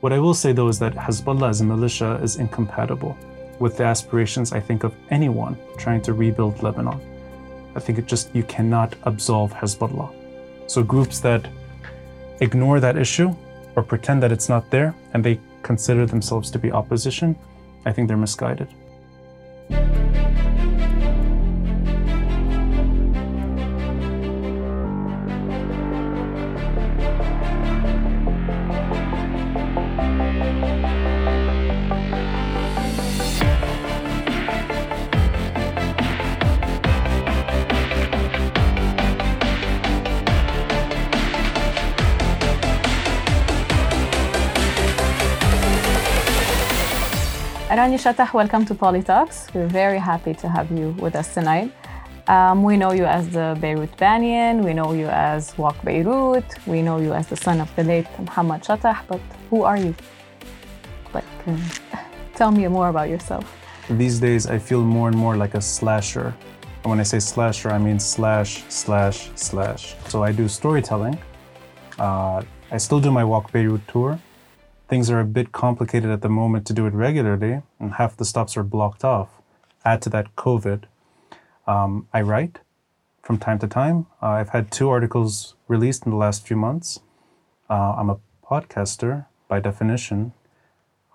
What I will say though is that Hezbollah as a militia is incompatible with the aspirations, I think, of anyone trying to rebuild Lebanon. I think it just, you cannot absolve Hezbollah. So groups that ignore that issue or pretend that it's not there and they consider themselves to be opposition, I think they're misguided. Shatah, welcome to Polytalks. We're very happy to have you with us tonight. Um, we know you as the Beirut Banyan, we know you as Walk Beirut, we know you as the son of the late Muhammad Chatah, but who are you? Like, uh, tell me more about yourself. These days, I feel more and more like a slasher. And when I say slasher, I mean slash, slash, slash. So I do storytelling. Uh, I still do my Walk Beirut tour things are a bit complicated at the moment to do it regularly, and half the stops are blocked off. Add to that COVID. Um, I write from time to time. Uh, I've had two articles released in the last few months. Uh, I'm a podcaster by definition.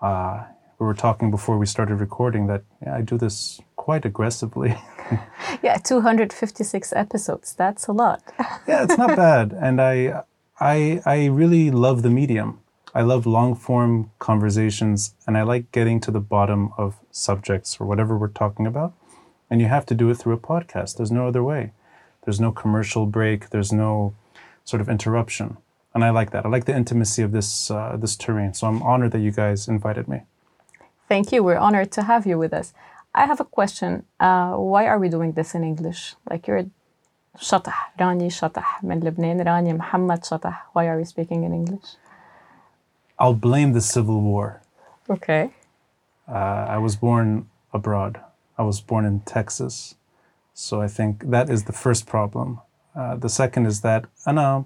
Uh, we were talking before we started recording that yeah, I do this quite aggressively. yeah, 256 episodes. That's a lot. yeah, it's not bad, and I, I, I really love the medium. I love long form conversations and I like getting to the bottom of subjects or whatever we're talking about. And you have to do it through a podcast. There's no other way. There's no commercial break, there's no sort of interruption. And I like that. I like the intimacy of this, uh, this terrain. So I'm honored that you guys invited me. Thank you. We're honored to have you with us. I have a question. Uh, why are we doing this in English? Like you're Shatah, Rani Shatah, من لبنان, Rani Muhammad Shatah. Why are we speaking in English? I'll blame the Civil War. Okay. Uh, I was born abroad. I was born in Texas. So I think that is the first problem. Uh, the second is that Anna,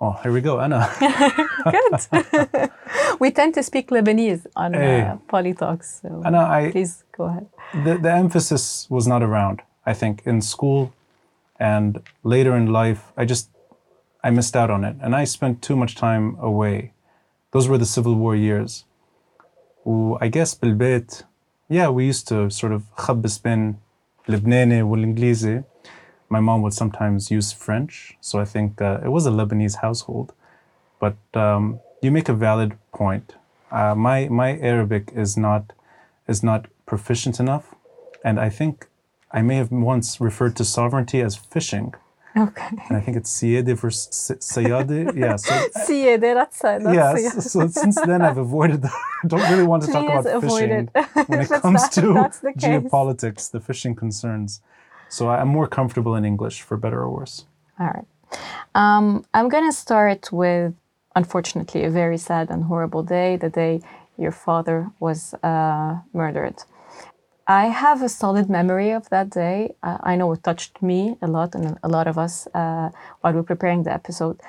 oh, here we go, Anna. Good. we tend to speak Lebanese on hey. uh, Polytalks. So Anna, I, please go ahead. The, the emphasis was not around, I think, in school and later in life. I just, I missed out on it. And I spent too much time away those were the Civil War years. I guess بالبيت, yeah, we used to sort of خبز بين اللبناني والإنجليزي. My mom would sometimes use French, so I think uh, it was a Lebanese household. But um, you make a valid point. Uh, my my Arabic is not is not proficient enough, and I think I may have once referred to sovereignty as fishing. Okay. And I think it's Siede versus Sayade. Yeah. So, Siede, that's, that's yeah. So, since then, I've avoided. The, I don't really want to talk about fishing when it comes to the geopolitics, the fishing concerns. So I'm more comfortable in English, for better or worse. All right. Um, I'm going to start with, unfortunately, a very sad and horrible day. The day your father was uh, murdered. I have a solid memory of that day. Uh, I know it touched me a lot and a lot of us uh, while we were preparing the episode.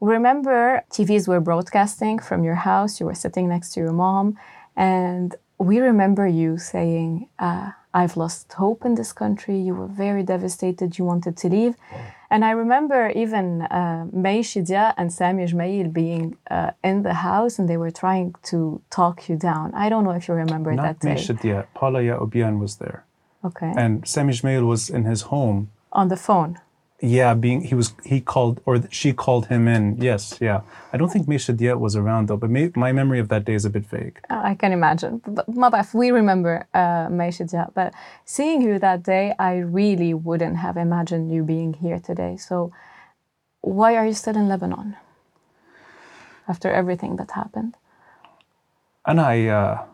Remember, TVs were broadcasting from your house, you were sitting next to your mom, and we remember you saying, uh, I've lost hope in this country. You were very devastated, you wanted to leave. And I remember even uh, May Chidiac and Sami Gemayel being uh, in the house and they were trying to talk you down. I don't know if you remember Not that day. May Chidiac, Paula Yacoubian was there. Okay. And Sami Gemayel was in his home. On the phone yeah, being he was he called or she called him in. Yes, yeah. I don't think May Chidiac was around though, but may, my memory of that day is a bit vague. Uh, I can imagine. But if we remember uh, May Chidiac, but seeing you that day, I really wouldn't have imagined you being here today. So, why are you still in Lebanon after everything that happened? And I, uh,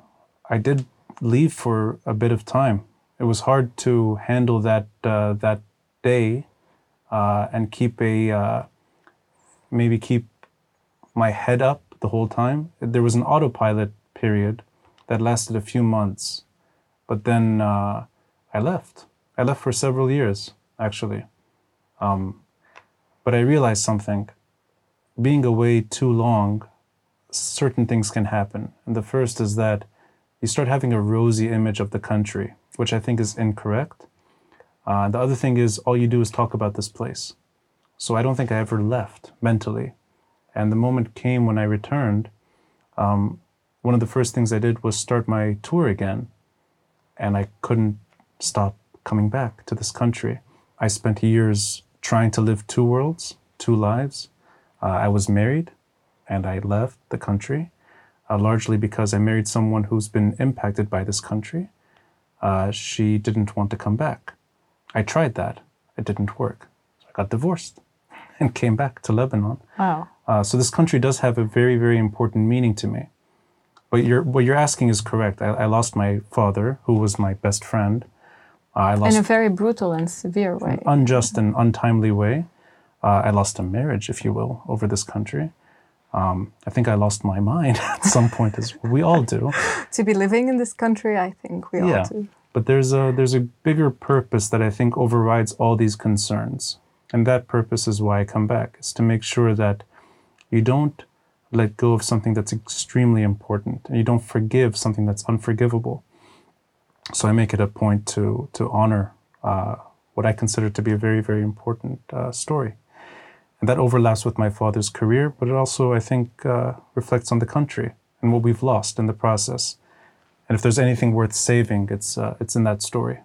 I did leave for a bit of time. It was hard to handle that uh, that day uh, and keep a uh, maybe keep my head up the whole time. There was an autopilot period that lasted a few months, but then uh, I left. I left for several years actually, um, but I realized something. Being away too long certain things can happen. And the first is that you start having a rosy image of the country, which I think is incorrect. Uh, the other thing is, all you do is talk about this place. So I don't think I ever left mentally. And the moment came when I returned. Um, one of the first things I did was start my tour again. And I couldn't stop coming back to this country. I spent years trying to live two worlds, two lives. Uh, I was married and I left the country, uh, largely because I married someone who's been impacted by this country. Uh, she didn't want to come back. I tried that, it didn't work. So I got divorced and came back to Lebanon. Wow. Uh, so this country does have a very, very important meaning to me. But you're, what you're asking is correct. I, I lost my father, who was my best friend. Uh, I lost In a very brutal and severe way. unjust and untimely way. Uh, I lost a marriage, if you will, over this country. Um, I think I lost my mind at some point, as we all do. to be living in this country, I think we Yeah. all do. But there's a there's a bigger purpose that I think overrides all these concerns, and that purpose is why I come back. Is to make sure that you don't let go of something that's extremely important, and you don't forgive something that's unforgivable. So I make it a point to to honor uh, what I consider to be a very very important uh, story, and that overlaps with my father's career, but it also I think uh, reflects on the country and what we've lost in the process. And if there's anything worth saving, it's uh, it's in that story.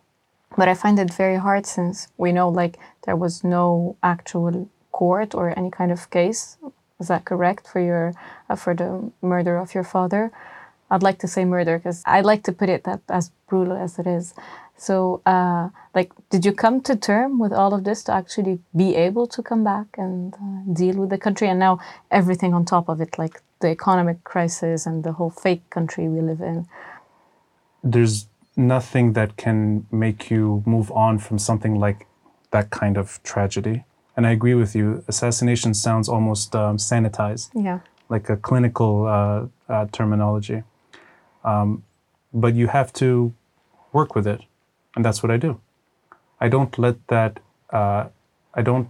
But I find it very hard since we know like there was no actual court or any kind of case. Is that correct for your uh, for the murder of your father? I'd like to say murder because I'd like to put it that as brutal as it is. So, uh, like, did you come to term with all of this to actually be able to come back and uh, deal with the country, and now everything on top of it, like the economic crisis and the whole fake country we live in? There's nothing that can make you move on from something like that kind of tragedy. And I agree with you. Assassination sounds almost um, sanitized, Yeah. like a clinical uh, uh, terminology. Um, but you have to work with it, and that's what I do. I don't let that. Uh, I don't.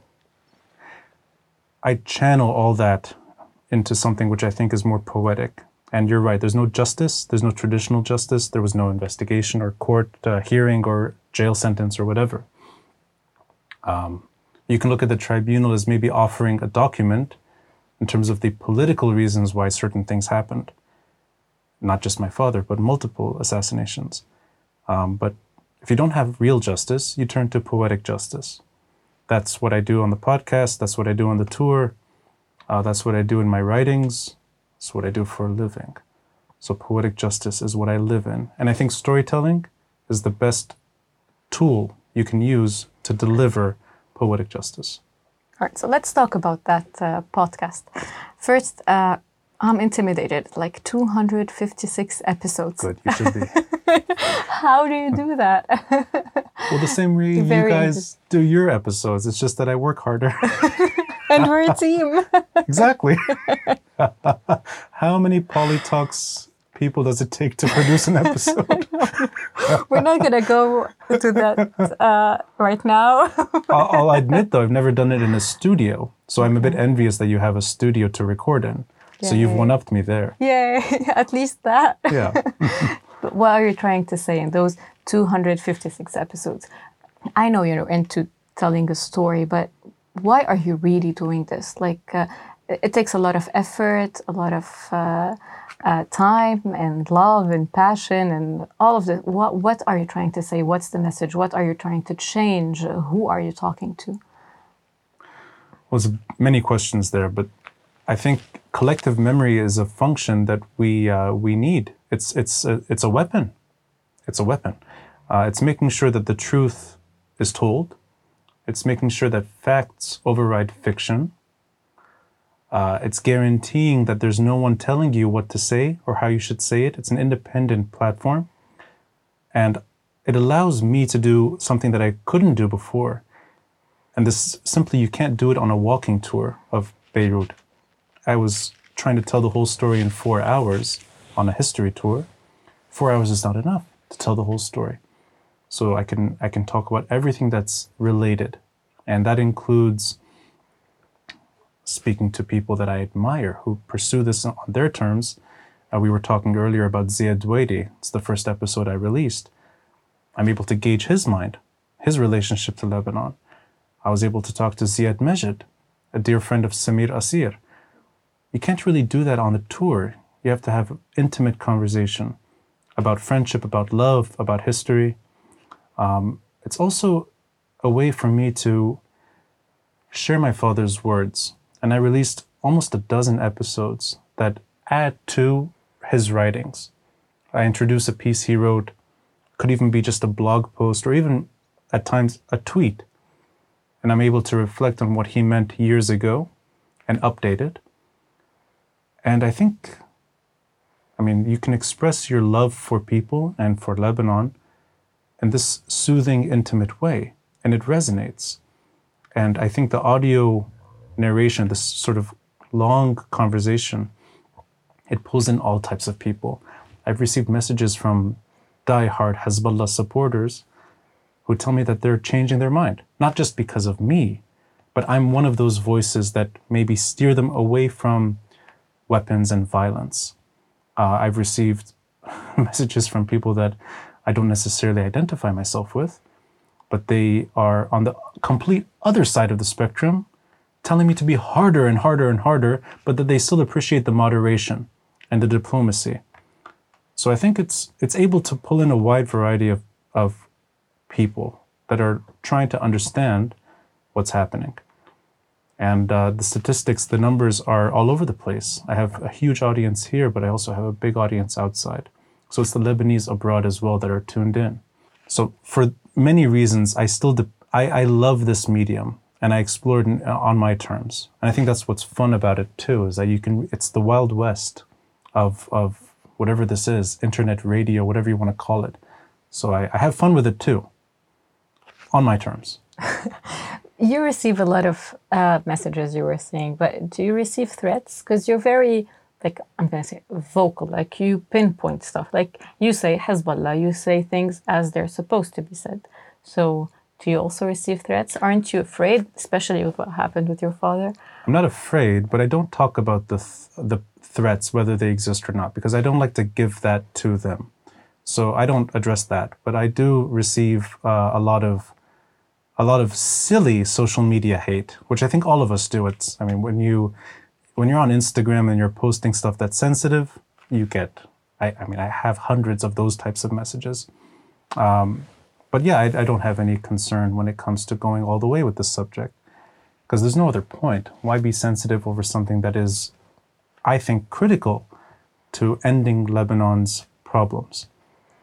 I channel all that into something which I think is more poetic. And you're right. There's no justice. There's no traditional justice. There was no investigation or court uh, hearing or jail sentence or whatever. Um, you can look at the tribunal as maybe offering a document in terms of the political reasons why certain things happened. Not just my father, but multiple assassinations. Um, but if you don't have real justice, you turn to poetic justice. That's what I do on the podcast. That's what I do on the tour. Uh, that's what I do in my writings. It's what I do for a living. So poetic justice is what I live in. And I think storytelling is the best tool you can use to deliver poetic justice. All right, so let's talk about that uh, podcast. First, uh, I'm intimidated, like 256 episodes. Good, you should be. How do you do that? well, the same way you guys do your episodes. It's just that I work harder. and we're a team. exactly. How many Polytalks people does it take to produce an episode? we're not going to go to that uh, right now. I'll, I'll admit, though, I've never done it in a studio. So I'm a bit envious that you have a studio to record in. So you've Yay. one upped me there. Yay, at least that. Yeah. But what are you trying to say in those 256 episodes? I know you're into telling a story, but why are you really doing this? Like, uh, it takes a lot of effort, a lot of uh, uh, time, and love, and passion, and all of this. What What are you trying to say? What's the message? What are you trying to change? Uh, Who are you talking to? Well, there's many questions there, but I think collective memory is a function that we uh, we need. It's it's a, it's a weapon. It's a weapon. Uh, it's making sure that the truth is told. It's making sure that facts override fiction. Uh, it's guaranteeing that there's no one telling you what to say or how you should say it. It's an independent platform, and it allows me to do something that I couldn't do before. And this simply, you can't do it on a walking tour of Beirut. I was trying to tell the whole story in four hours on a history tour. Four hours is not enough to tell the whole story. So I can I can talk about everything that's related, and that includes speaking to people that I admire who pursue this on their terms. Uh, we were talking earlier about Ziad Dweidi. It's the first episode I released. I'm able to gauge his mind, his relationship to Lebanon. I was able to talk to Ziad Majed, a dear friend of Samir Kassir. You can't really do that on a tour. You have to have intimate conversation about friendship, about love, about history. Um, it's also a way for me to share my father's words. And I released almost a dozen episodes that add to his writings. I introduce a piece he wrote, could even be just a blog post or even at times a tweet. And I'm able to reflect on what he meant years ago and update it. And I think, I mean, you can express your love for people and for Lebanon in this soothing, intimate way, and it resonates. And I think the audio narration, this sort of long conversation, it pulls in all types of people. I've received messages from die-hard Hezbollah supporters who tell me that they're changing their mind, not just because of me, but I'm one of those voices that maybe steer them away from weapons and violence. Uh, I've received messages from people that I don't necessarily identify myself with, but they are on the complete other side of the spectrum, telling me to be harder and harder and harder, but that they still appreciate the moderation and the diplomacy. So I think it's it's able to pull in a wide variety of, of people that are trying to understand what's happening. And uh, the statistics, the numbers are all over the place. I have a huge audience here, but I also have a big audience outside. So it's the Lebanese abroad as well that are tuned in. So for many reasons, I still de- I, I love this medium and I explore it on my terms. And I think that's what's fun about it too, is that you can. It's the wild west of of whatever this is, internet radio, whatever you want to call it. So I, I have fun with it too, on my terms. you receive a lot of uh, messages, you were saying, but do you receive threats? Because you're very like I'm gonna say vocal, like you pinpoint stuff. Like you say Hezbollah, you say things as they're supposed to be said. So do you also receive threats? Aren't you afraid, especially with what happened with your father? I'm not afraid, but I don't talk about the th- the threats whether they exist or not because I don't like to give that to them. So I don't address that, but I do receive uh, a lot of a lot of silly social media hate, which I think all of us do. It's I mean when you when you're on Instagram and you're posting stuff that's sensitive, you get, I, I mean, I have hundreds of those types of messages. Um, but yeah, I, I, don't have any concern when it comes to going all the way with this subject because there's no other point. Why be sensitive over something that is, I think, critical to ending Lebanon's problems?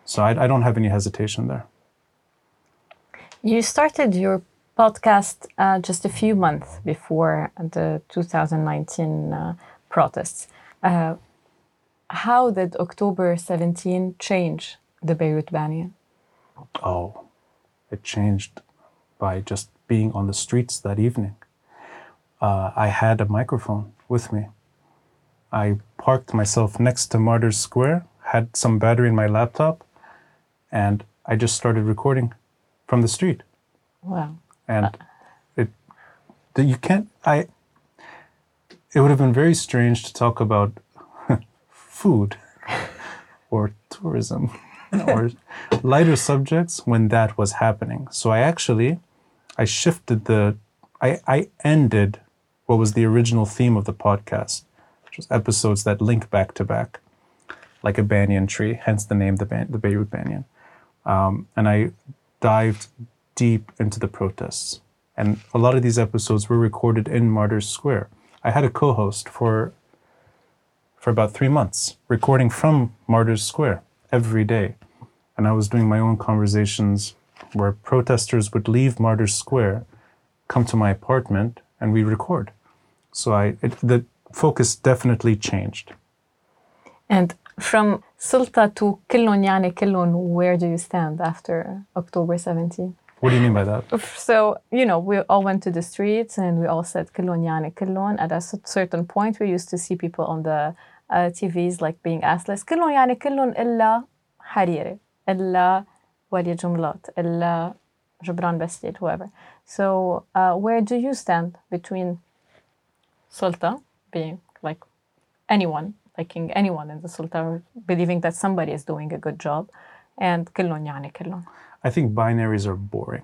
So I, I don't have any hesitation there. You started your podcast uh, just a few months before the 2019 uh, protests. Uh, how did October 17 change the Beirut Banyan? Oh, it changed by just being on the streets that evening. Uh, I had a microphone with me. I parked myself next to Martyrs Square, had some battery in my laptop, and I just started recording from the street. Wow and it you can't i it would have been very strange to talk about food or tourism or lighter subjects when that was happening. So i actually i shifted the i i ended what was the original theme of the podcast which was episodes that link back to back like a banyan tree hence the name the, ban- the beirut banyan. Um, and i dived deep into the protests. And a lot of these episodes were recorded in Martyrs Square. I had a co host for, for about three months, recording from Martyrs Square every day. And I was doing my own conversations where protesters would leave Martyrs Square, come to my apartment, and we record. So I, it, the focus definitely changed. And from Sulta to Killun Yani Killun, where do you stand after October 17? What do you mean by that? So, you know, we all went to the streets and we all said Kelon Yani Kelon. At a certain point, we used to see people on the uh, TVs like being asked, Kelon Yani Kelon illa Hariri, illa Walid Jumblatt, illa Gebran Bassil, whoever. So, uh, where do you stand between Sultan being like anyone, liking anyone in the Sultan, believing that somebody is doing a good job, and كلون Yani كلون. I think binaries are boring.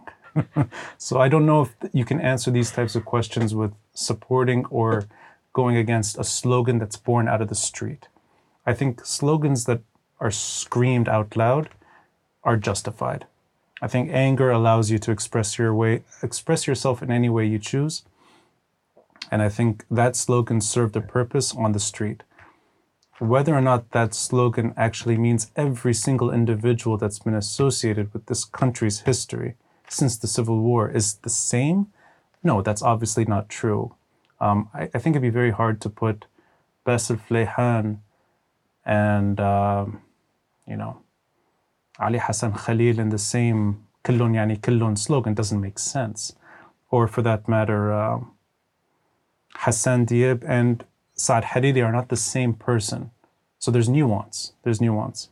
so I don't know if you can answer these types of questions with supporting or going against a slogan that's born out of the street. I think slogans that are screamed out loud are justified. I think anger allows you to express your way, express yourself in any way you choose. And I think that slogan served a purpose on the street whether or not that slogan actually means every single individual that's been associated with this country's history since the Civil War is the same, no, that's obviously not true. Um, I, I, think it'd be very hard to put Bassel Fleihan and, um, you know, Ali Hassan Khalil in the same Killon Yani Killon slogan doesn't make sense. Or for that matter, um, Hassan Diab and Saad Hariri are not the same person. So there's nuance. There's nuance.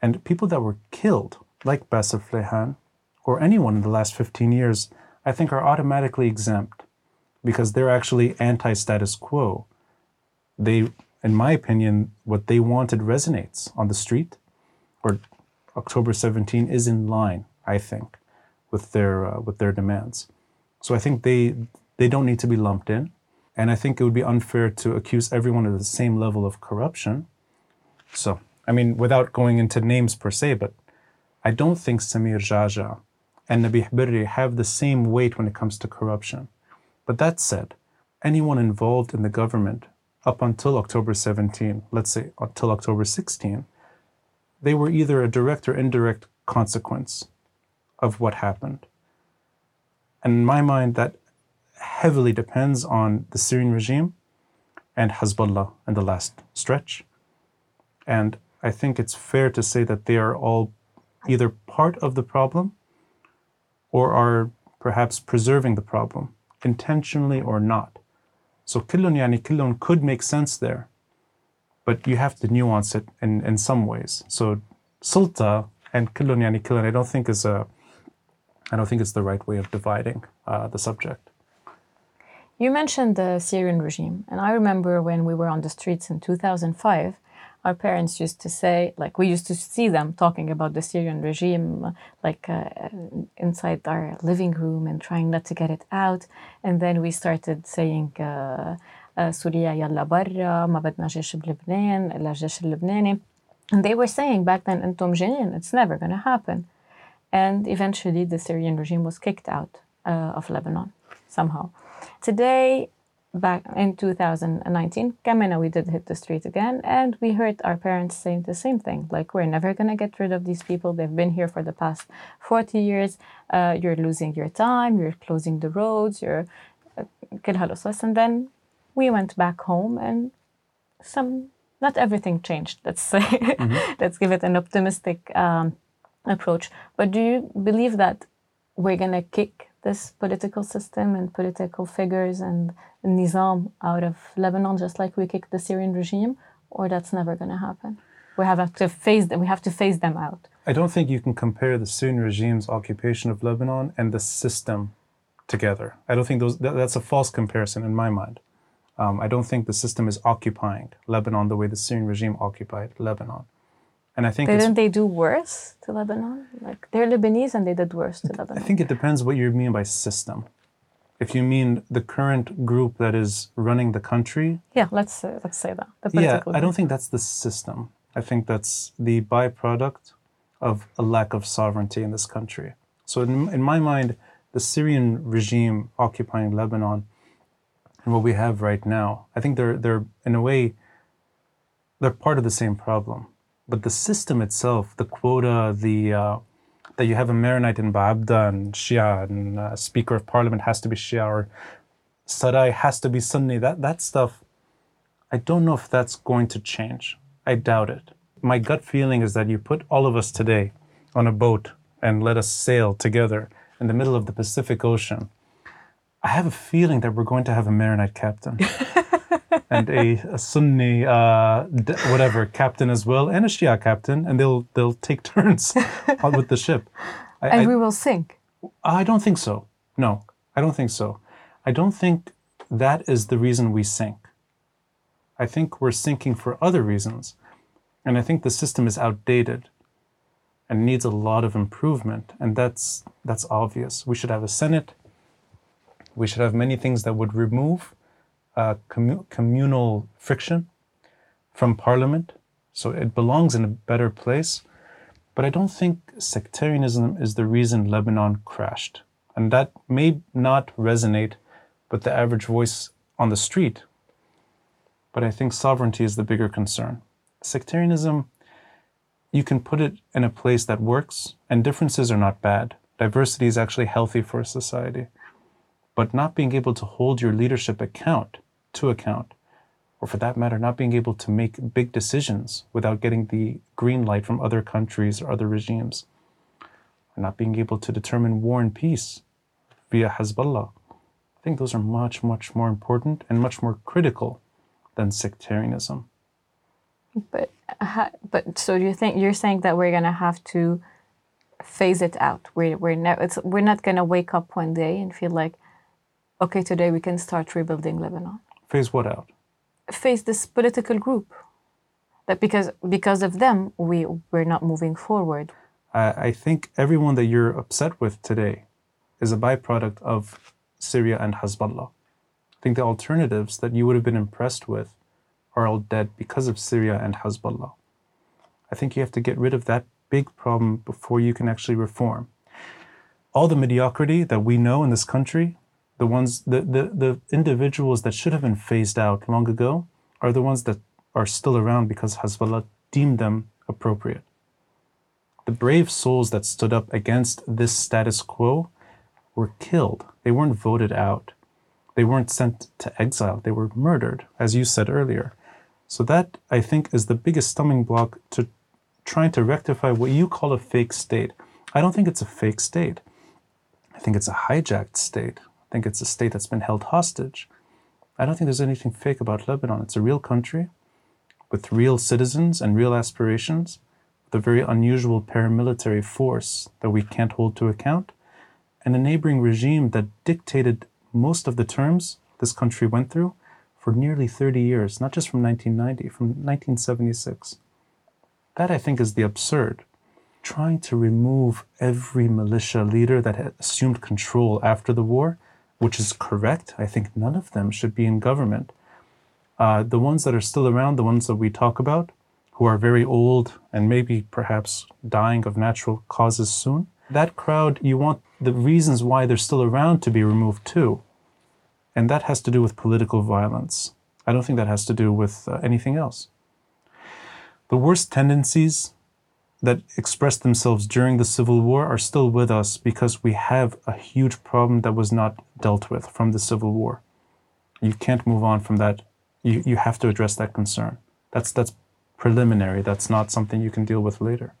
And people that were killed, like Bassel Fleihan, or anyone in the last 15 years, I think are automatically exempt because they're actually anti status quo. They, in my opinion, what they wanted resonates on the street, or October 17 is in line, I think, with their, uh, with their demands. So I think they, they don't need to be lumped in. And I think it would be unfair to accuse everyone of the same level of corruption. So, I mean, without going into names per se, but I don't think Samir Geagea and Nabih Berri have the same weight when it comes to corruption. But that said, anyone involved in the government up until October 17, let's say until October 16, they were either a direct or indirect consequence of what happened. And in my mind, that heavily depends on the Syrian regime and Hezbollah in the last stretch. And I think it's fair to say that they are all either part of the problem or are perhaps preserving the problem, intentionally or not. So killun yani killun could make sense there, but you have to nuance it in, in some ways. So sulta and killun yani killun, I don't think is a, I don't think it's the right way of dividing uh, the subject. You mentioned the Syrian regime, and I remember when we were on the streets in 2005, our parents used to say, like, we used to see them talking about the Syrian regime, like, uh, inside our living room and trying not to get it out. And then we started saying, سوريا يلا برا ما بدنا جيش بلبنان إلا الجيش اللبناني and they were saying back then انتم جايين it's never going to happen and eventually the Syrian regime was kicked out uh, of Lebanon somehow today back in 2019, Kamena, we did hit the street again, and we heard our parents saying the same thing like, we're never going to get rid of these people. They've been here for the past 40 years. Uh, you're losing your time, you're closing the roads, you're. Uh, and then we went back home, and some, not everything changed, let's say. Mm-hmm. let's give it an optimistic um, approach. But do you believe that we're going to kick this political system and political figures and nizam out of Lebanon, just like we kicked the Syrian regime, or that's never going to happen. We have to face them. We have to phase them out. I don't think you can compare the Syrian regime's occupation of Lebanon and the system together. I don't think those. That, that's a false comparison in my mind. Um, I don't think the system is occupying Lebanon the way the Syrian regime occupied Lebanon. And I think didn't they do worse to Lebanon? Like they're Lebanese and they did worse to Lebanon. I think it depends what you mean by system. If you mean the current group that is running the country, yeah, let's uh, let's say that. yeah, I don't think that's the system. I think that's the byproduct of a lack of sovereignty in this country. So in, in my mind, the Syrian regime occupying Lebanon and what we have right now, I think they're they're in a way they're part of the same problem but the system itself, the quota, the uh, that you have a Maronite in Ba'abda and Shia and uh, Speaker of Parliament has to be Shia or Sarai has to be Sunni, that, that stuff, I don't know if that's going to change. I doubt it. My gut feeling is that you put all of us today on a boat and let us sail together in the middle of the Pacific Ocean. I have a feeling that we're going to have a Maronite captain. and a, a Sunni uh, whatever captain as well, and a Shia captain, and they'll they'll take turns with the ship. I, and I, we will sink. I don't think so. No, I don't think so. I don't think that is the reason we sink. I think we're sinking for other reasons. And I think the system is outdated and needs a lot of improvement. And that's, that's obvious. We should have a Senate. We should have many things that would remove uh, commu- communal friction from Parliament. So it belongs in a better place. But I don't think sectarianism is the reason Lebanon crashed. And that may not resonate with the average voice on the street. But I think sovereignty is the bigger concern. Sectarianism, you can put it in a place that works, and differences are not bad. Diversity is actually healthy for a society. But not being able to hold your leadership account to account, or for that matter, not being able to make big decisions without getting the green light from other countries or other regimes, or not being able to determine war and peace via Hezbollah. I think those are much, much more important and much more critical than sectarianism. But but so you think you're saying that we're gonna have to phase it out? We're we're it's, we're not gonna wake up one day and feel like, okay, today we can start rebuilding Lebanon. Phase what out? Face this political group. That because because of them we we're not moving forward. I, I think everyone that you're upset with today is a byproduct of Syria and Hezbollah. I think the alternatives that you would have been impressed with are all dead because of Syria and Hezbollah. I think you have to get rid of that big problem before you can actually reform. All the mediocrity that we know in this country, the ones the, the, the individuals that should have been phased out long ago are the ones that are still around because Hezbollah deemed them appropriate. The brave souls that stood up against this status quo were killed. They weren't voted out. They weren't sent to exile. They were murdered, as you said earlier. So that I think is the biggest stumbling block to trying to rectify what you call a fake state. I don't think it's a fake state. I think it's a hijacked state. I think it's a state that's been held hostage. I don't think there's anything fake about Lebanon. It's a real country with real citizens and real aspirations, with a very unusual paramilitary force that we can't hold to account, and a neighboring regime that dictated most of the terms this country went through for nearly 30 years, not just from 1990, from 1976. That, I think, is the absurd. Trying to remove every militia leader that had assumed control after the war, which is correct. I think none of them should be in government. Uh, the ones that are still around, the ones that we talk about, who are very old and maybe perhaps dying of natural causes soon, that crowd, you want the reasons why they're still around to be removed too. And that has to do with political violence. I don't think that has to do with uh, anything else. The worst tendencies that expressed themselves during the Civil War are still with us because we have a huge problem that was not dealt with from the Civil War. You can't move on from that. You, you have to address that concern. That's, that's preliminary. That's not something you can deal with later.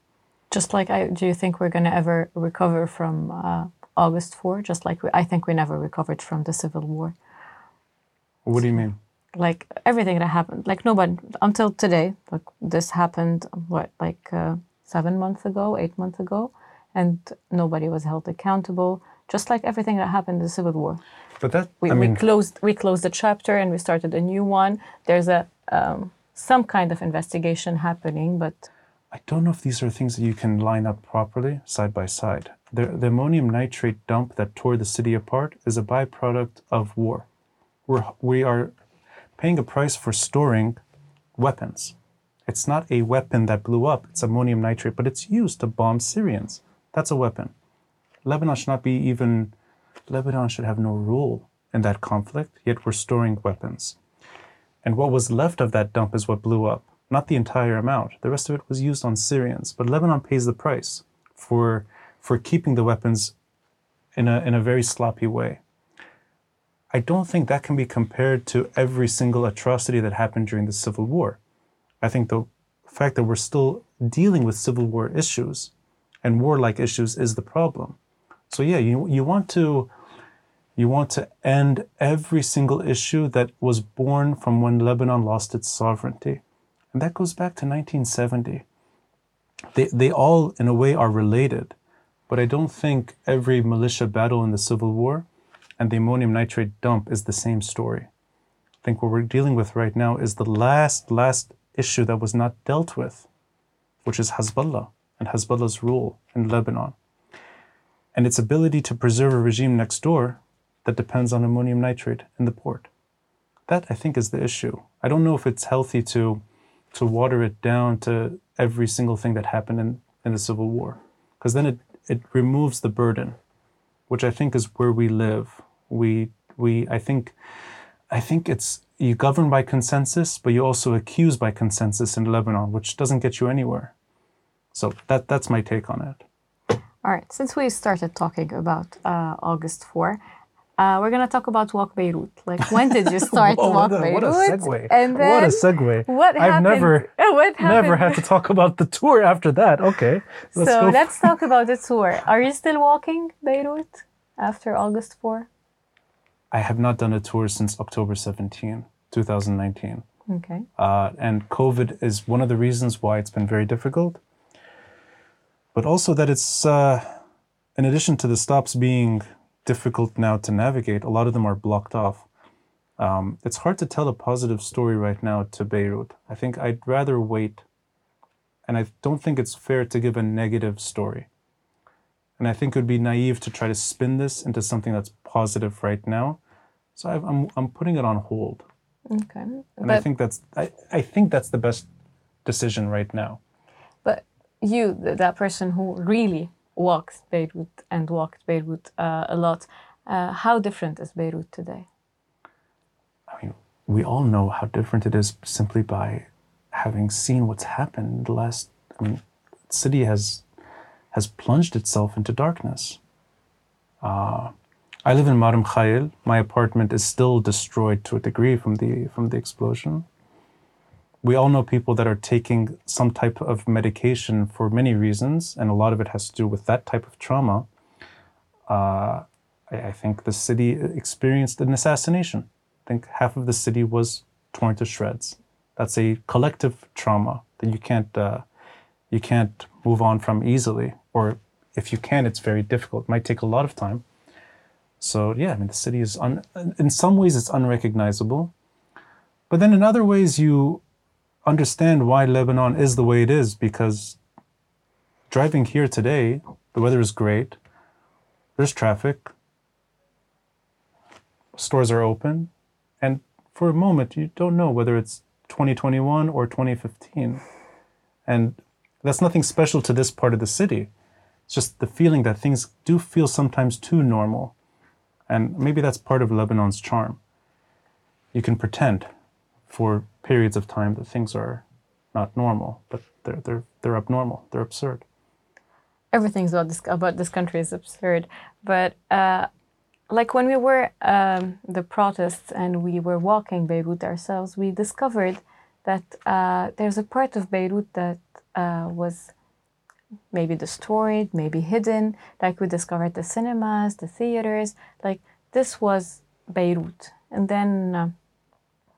Just like I, do you think we're going to ever recover from uh, August 4? Just like we, I think we never recovered from the Civil War. What do you mean? Like everything that happened, like nobody until today. Like this happened, what, like uh, seven months ago, eight months ago, and nobody was held accountable. Just like everything that happened in the Civil War. But that We, I mean, we closed we closed the chapter and we started a new one. There's a um, some kind of investigation happening, but I don't know if these are things that you can line up properly side by side. The, the ammonium nitrate dump that tore the city apart is a byproduct of war. We're, we are paying a price for storing weapons. It's not a weapon that blew up, it's ammonium nitrate, but it's used to bomb Syrians. That's a weapon. Lebanon should not be even, Lebanon should have no role in that conflict, yet we're storing weapons. And what was left of that dump is what blew up not the entire amount. The rest of it was used on Syrians, but Lebanon pays the price for for keeping the weapons in a in a very sloppy way. I don't think that can be compared to every single atrocity that happened during the Civil War. I think the fact that we're still dealing with Civil War issues and warlike issues is the problem. So yeah, you you want to you want to end every single issue that was born from when Lebanon lost its sovereignty. And that goes back to 1970. They, they all, in a way, are related, but I don't think every militia battle in the Civil War and the ammonium nitrate dump is the same story. I think what we're dealing with right now is the last, last issue that was not dealt with, which is Hezbollah and Hezbollah's rule in Lebanon and its ability to preserve a regime next door that depends on ammonium nitrate in the port. That, I think, is the issue. I don't know if it's healthy to, to water it down to every single thing that happened in, in the Civil War, because then it, it removes the burden, which I think is where we live. We, we, I think, I think it's you govern by consensus, but you also accuse by consensus in Lebanon, which doesn't get you anywhere. So that, that's my take on it. All right, since we started talking about uh, August 4, uh, we're going to talk about Walk Beirut. Like, when did you start Whoa, Walk what, a, Beirut? what a segue. And then what a segue. What happened? I've never, what never had to talk about the tour after that. Okay. Let's so let's talk about the tour. Are you still walking Beirut after August 4? I have not done a tour since October 17, 2019. Okay. Uh, and COVID is one of the reasons why it's been very difficult. But also that it's, uh, in addition to the stops being difficult now to navigate, a lot of them are blocked off. Um, it's hard to tell a positive story right now to Beirut. I think I'd rather wait. And I don't think it's fair to give a negative story. And I think it would be naive to try to spin this into something that's positive right now. So I've, I'm, I'm putting it on hold. Okay. And but, I think that's I, I think that's the best decision right now. but you, that person who really walks Beirut and walked Beirut uh, a lot, uh, how different is Beirut today? I mean, we all know how different it is simply by having seen what's happened the last. I mean, city has has plunged itself into darkness. Uh, I live in Mar Mikhael. My apartment is still destroyed to a degree from the from the explosion. We all know people that are taking some type of medication for many reasons, and a lot of it has to do with that type of trauma. Uh, I, I think the city experienced an assassination. I think half of the city was torn to shreds. That's a collective trauma that you can't uh, you can't move on from easily, or if you can, it's very difficult. It might take a lot of time. So yeah, I mean the city is un- in some ways it's unrecognizable, but then in other ways you understand why Lebanon is the way it is because driving here today, the weather is great. There's traffic. Stores are open, and for a moment you don't know whether it's 2021 or 2015, and that's nothing special to this part of the city. It's just the feeling that things do feel sometimes too normal. And maybe that's part of Lebanon's charm. You can pretend for periods of time that things are not normal, but they're, they're, they're abnormal, they're absurd. everything's about this about this country is absurd. But uh, like when we were um, the protests and we were walking Beirut ourselves, we discovered that uh, there's a part of Beirut that uh, was maybe destroyed, maybe hidden, like we discovered the cinemas, the theaters. Like this was Beirut. And then uh,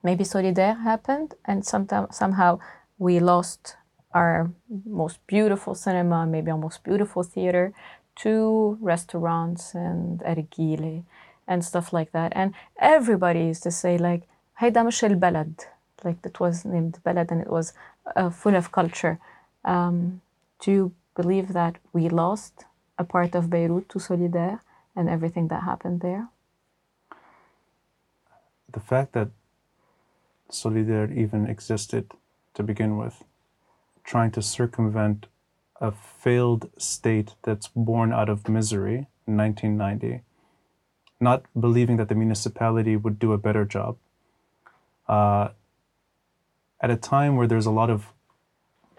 maybe Solidere happened, and sometime, somehow we lost our most beautiful cinema, maybe our most beautiful theater, to restaurants and ergile and stuff like that. And everybody used to say, like, هيدا مش Balad," Like it was named Balad and it was uh, full of culture. Um, to believe that we lost a part of Beirut to Solidere and everything that happened there? The fact that Solidere even existed to begin with, trying to circumvent a failed state that's born out of misery in 1990, not believing that the municipality would do a better job. Uh, at a time where there's a lot of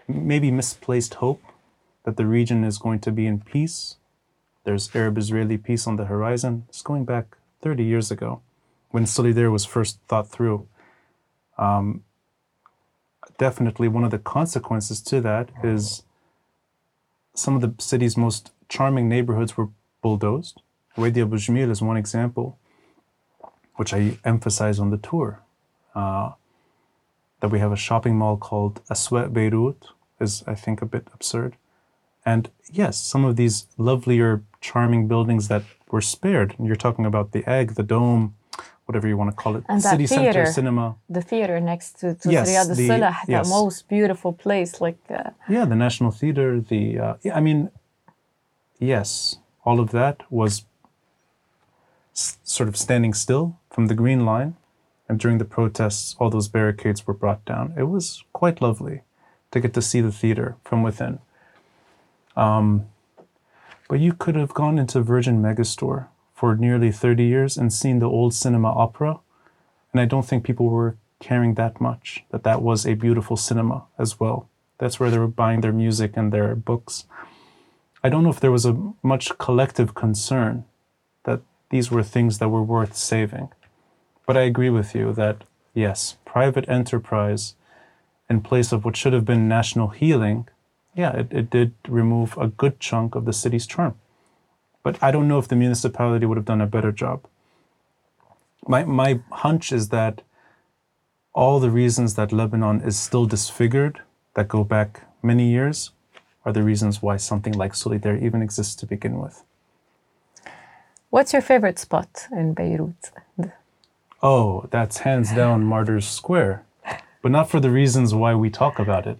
maybe misplaced hope that the region is going to be in peace, there's Arab Israeli peace on the horizon. It's going back 30 years ago when Solidere was first thought through. Um, definitely, one of the consequences to that is some of the city's most charming neighborhoods were bulldozed. Wadi Abu Jamil is one example, which I emphasize on the tour. Uh, that we have a shopping mall called Aswaq Beirut is, I think, a bit absurd. And yes, some of these lovelier, charming buildings that were spared. And you're talking about the egg, the dome, whatever you want to call it, And city center theater. cinema. The theater next to, to Yes, Riyadh the- yes. the most beautiful place. Like, uh, Yeah, the National Theater, the, uh, yeah, I mean, yes, all of that was s- sort of standing still from the Green Line. And during the protests, all those barricades were brought down. It was quite lovely to get to see the theater from within. Um, but you could have gone into Virgin Megastore for nearly 30 years and seen the old cinema opera. And I don't think people were caring that much that that was a beautiful cinema as well. That's where they were buying their music and their books. I don't know if there was a much collective concern that these were things that were worth saving. But I agree with you that yes, private enterprise in place of what should have been national healing, yeah, it, it did remove a good chunk of the city's charm. But I don't know if the municipality would have done a better job. My, my hunch is that all the reasons that Lebanon is still disfigured, that go back many years, are the reasons why something like Solidere even exists to begin with. what's your favorite spot in Beirut? Oh, that's hands down Martyrs Square, but not for the reasons why we talk about it.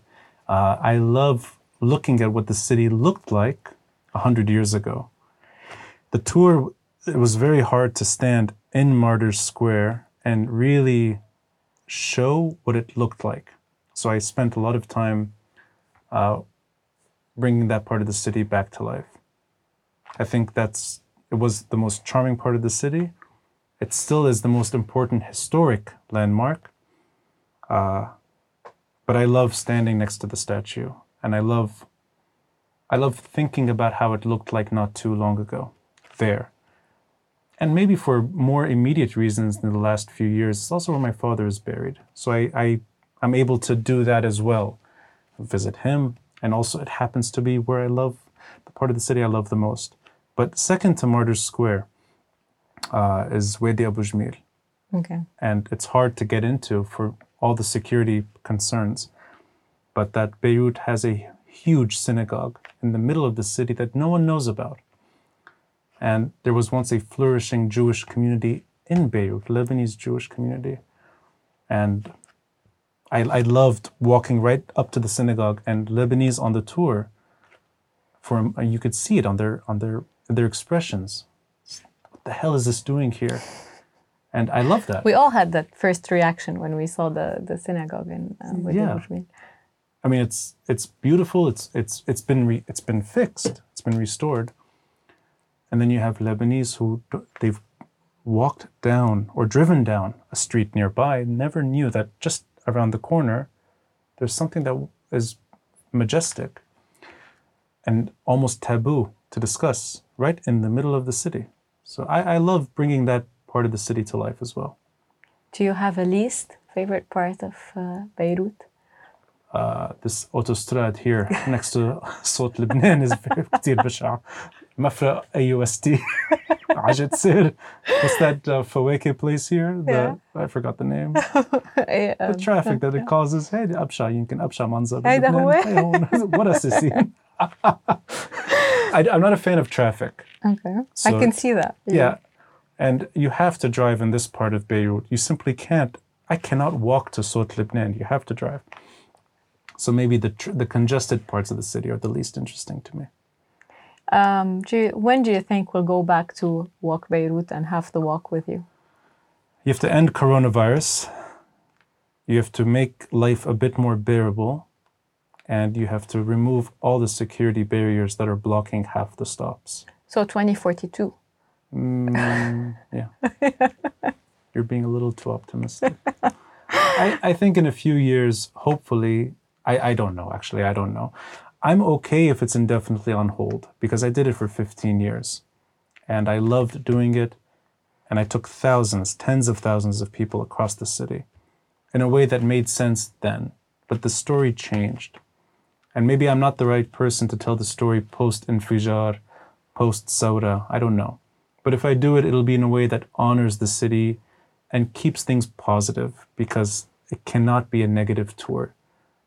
Uh, I love looking at what the city looked like a hundred years ago. The tour, it was very hard to stand in Martyrs Square and really show what it looked like. So I spent a lot of time uh, bringing that part of the city back to life. I think that's it was the most charming part of the city it still is the most important historic landmark. Uh, but I love standing next to the statue, and I love, I love thinking about how it looked like not too long ago, there. And maybe for more immediate reasons in the last few years, it's also where my father is buried. So I, I, I'm able to do that as well, visit him, and also it happens to be where I love, the part of the city I love the most. But second to Martyrs Square, uh, is Wadi Abu Jmil, Okay. and it's hard to get into for all the security concerns. But that Beirut has a huge synagogue in the middle of the city that no one knows about. And there was once a flourishing Jewish community in Beirut, Lebanese Jewish community. And I, I loved walking right up to the synagogue and Lebanese on the tour. For you could see it on their on their their expressions What the hell is this doing here? And I love that. We all had that first reaction when we saw the, the synagogue in uh, Wadi Yeah. I mean, it's it's beautiful. It's it's it's been re, it's been fixed. It's been restored. And then you have Lebanese who they've walked down or driven down a street nearby, never knew that just around the corner, there's something that is majestic and almost taboo to discuss right in the middle of the city. So I, I love bringing that part of the city to life as well. Do you have a least favorite part of uh, Beirut? uh, this autostrad here next to صوت لبنان is very كتير بشع مفرق AUST عجت سير what's that uh, فواكه place here the, Yeah. I forgot the name Eh, the um, traffic that it causes هيدي أبشع يمكن أبشع منظر هيدا بلبنان. هو. هي هون. what a sissy I, I'm not a fan of traffic Okay. I So- can see that. yeah. And you have to drive in this part of Beirut. You simply can't. I cannot walk to Sot Lebanon. You have to drive. So maybe the tr- the congested parts of the city are the least interesting to me. Um, do you, when do you think we'll go back to walk Beirut and have the walk with you? You have to end coronavirus. You have to make life a bit more bearable. And you have to remove all the security barriers that are blocking half the stops. So 2042. Mm, yeah. You're being a little too optimistic. I, I think in a few years, hopefully, I, I don't know, actually, I don't know. I'm okay if it's indefinitely on hold because I did it for 15 years and I loved doing it. And I took thousands, tens of thousands of people across the city in a way that made sense then. But the story changed. And maybe I'm not the right person to tell the story post Infijar, post Saura, I don't know. But if I do it, it'll be in a way that honors the city and keeps things positive because it cannot be a negative tour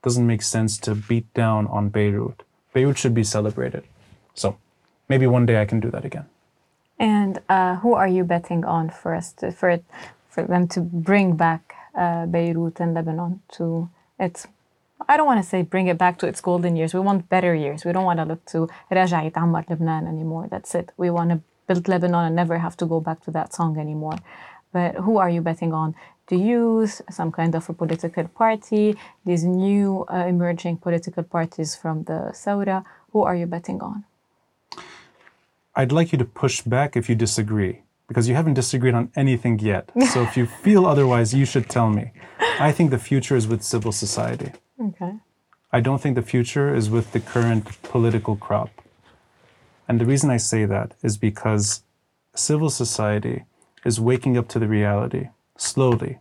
doesn't make sense to beat down on Beirut. Beirut should be celebrated. So maybe one day I can do that again. And uh, who are you betting on first for it, for them to bring back uh, Beirut and Lebanon to its? I don't want to say bring it back to its golden years. We want better years. We don't want to look to Raja Ammar Lebanon anymore. That's it. We want to build Lebanon and never have to go back to that song anymore. But who are you betting on the youth, some kind of a political party, these new uh, emerging political parties from the Saura. Who are you betting on? I'd like you to push back if you disagree, because you haven't disagreed on anything yet. So if you feel otherwise, you should tell me. I think the future is with civil society. Okay. I don't think the future is with the current political crop. And the reason I say that is because civil society is waking up to the reality, slowly,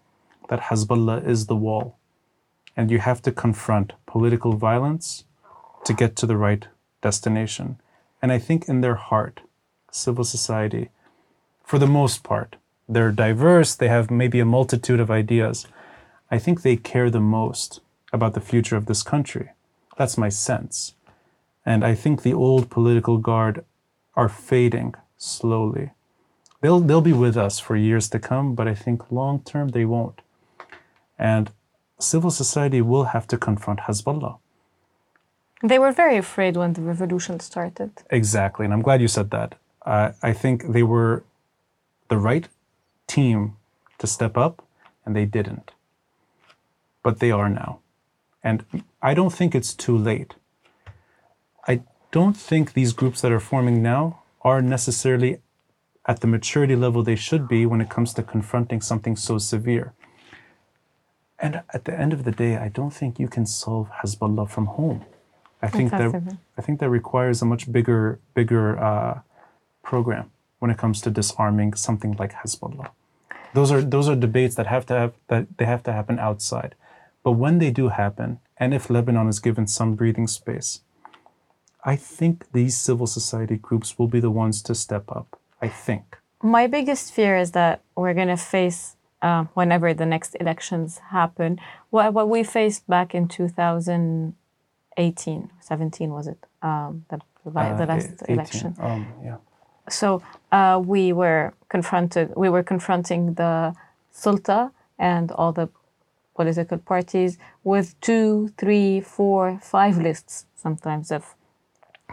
that Hezbollah is the wall. And you have to confront political violence to get to the right destination. And I think in their heart, civil society, for the most part, they're diverse, they have maybe a multitude of ideas. I think they care the most about the future of this country. That's my sense. And I think the old political guard are fading slowly. They'll, they'll be with us for years to come, but I think long term they won't. And civil society will have to confront Hezbollah. They were very afraid when the revolution started. Exactly, and I'm glad you said that. Uh, I think they were the right team to step up, and they didn't. But they are now. And I don't think it's too late. I don't think these groups that are forming now are necessarily at the maturity level they should be when it comes to confronting something so severe. And at the end of the day, I don't think you can solve Hezbollah from home. I think that I think that requires a much bigger bigger uh, program when it comes to disarming something like Hezbollah. Those are those are debates that have to have that they have to happen outside. But when they do happen, and if Lebanon is given some breathing space, I think these civil society groups will be the ones to step up. I think. My biggest fear is that we're going to face, uh, whenever the next elections happen, what, what we faced back in 2018, 17 was it? Um, the, the la- the Uh, last 18, election. Um, yeah. So uh, we were confronted. We were confronting the sulta and all the political parties with two, three, four, five lists sometimes of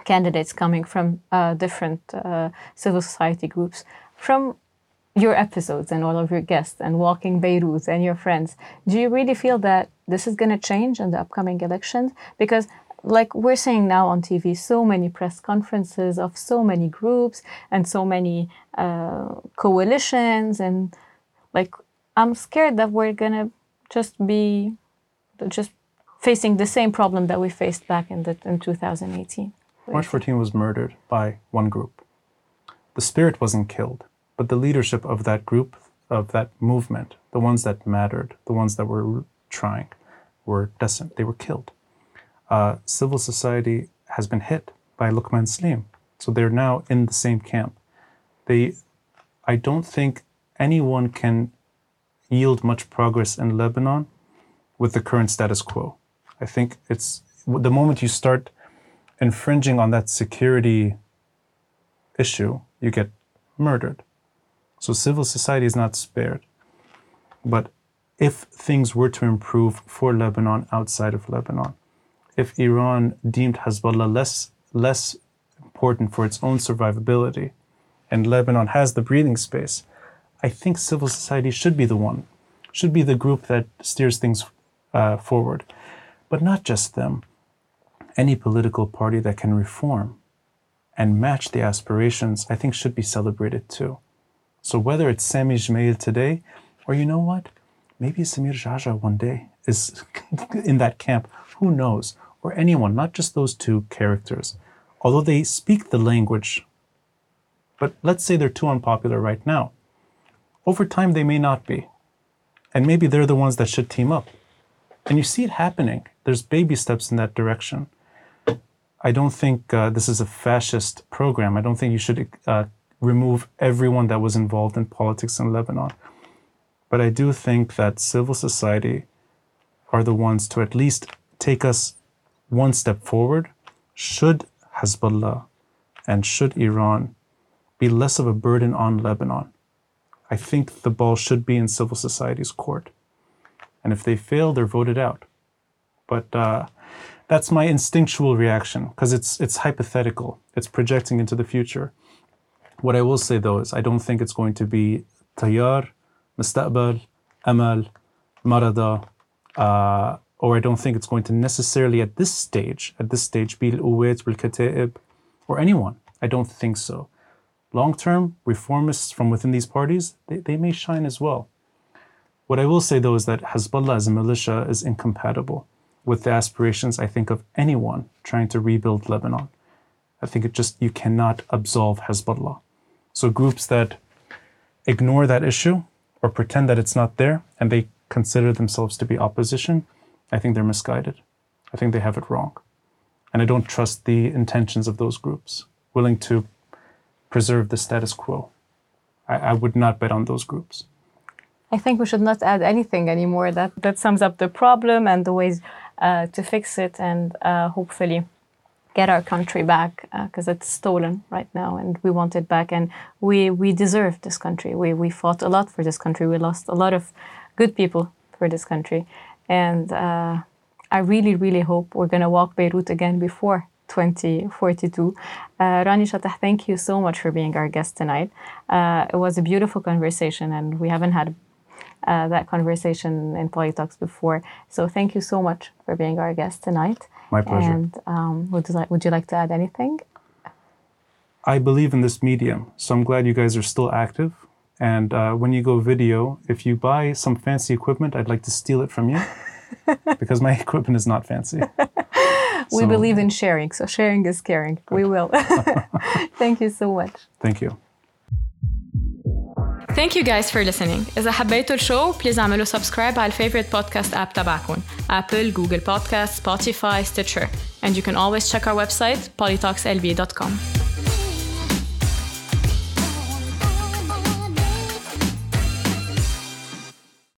candidates coming from uh, different uh, civil society groups. From your episodes and all of your guests and walking Beirut and your friends, do you really feel that this is going to change in the upcoming elections? Because like we're saying now on TV, so many press conferences of so many groups and so many uh, coalitions, and like I'm scared that we're gonna just be just facing the same problem that we faced back in the in 2018. March 14 was murdered by one group. The spirit wasn't killed, but the leadership of that group, of that movement, the ones that mattered, the ones that were trying, were decent. They were killed. Uh, civil society has been hit by Lukman Slim, so they're now in the same camp. They, I don't think anyone can yield much progress in Lebanon with the current status quo. I think it's the moment you start infringing on that security issue, you get murdered. So civil society is not spared. But if things were to improve for Lebanon outside of Lebanon, if Iran deemed Hezbollah less less important for its own survivability, and Lebanon has the breathing space, I think civil society should be the one, should be the group that steers things uh, forward. But not just them any political party that can reform and match the aspirations, I think should be celebrated too. So whether it's Sami Gemayel today, or you know what, maybe Samir Geagea one day is in that camp, who knows, or anyone, not just those two characters, although they speak the language. But let's say they're too unpopular right now. Over time, they may not be. And maybe they're the ones that should team up. And you see it happening. There's baby steps in that direction. I don't think uh, this is a fascist program. I don't think you should uh, remove everyone that was involved in politics in Lebanon. But I do think that civil society are the ones to at least take us one step forward should Hezbollah and should Iran be less of a burden on Lebanon. I think the ball should be in civil society's court. And if they fail, they're voted out. But uh, that's my instinctual reaction because it's, it's hypothetical, it's projecting into the future. What I will say though is I don't think it's going to be Tayyar, Mustaqbal, Amal, Marada, uh, or I don't think it's going to necessarily at this stage, at this stage, be Uwait, Kataib, or anyone. I don't think so. Long term, reformists from within these parties, they, they may shine as well. What I will say though is that Hezbollah as a militia is incompatible with the aspirations, I think, of anyone trying to rebuild Lebanon. I think it just, you cannot absolve Hezbollah. So groups that ignore that issue or pretend that it's not there and they consider themselves to be opposition, I think they're misguided. I think they have it wrong. And I don't trust the intentions of those groups willing to preserve the status quo. I, I would not bet on those groups. I think we should not add anything anymore. That that sums up the problem and the ways uh, to fix it, and uh, hopefully get our country back because uh, it's stolen right now, and we want it back. And we we deserve this country. We we fought a lot for this country. We lost a lot of good people for this country, and uh, I really really hope we're gonna walk Beirut again before 2042. Uh, Rani Chatah, thank you so much for being our guest tonight. Uh, it was a beautiful conversation, and we haven't had uh, that conversation in Polytalks before. So thank you so much for being our guest tonight. My pleasure. And um, would, you like, would you like to add anything? I believe in this medium, so I'm glad you guys are still active. And uh, when you go video, if you buy some fancy equipment, I'd like to steal it from you because my equipment is not fancy. we so, believe in sharing, so sharing is caring. Good. We will. Thank you so much. Thank you. Thank you guys for listening. إذا حبيتوا الشو بليز اعملوا سبسكرايب على الفيفورite podcast app تبعكم Apple, Google Podcast, Spotify, Stitcher. And you can always check our website polytalkslb.com.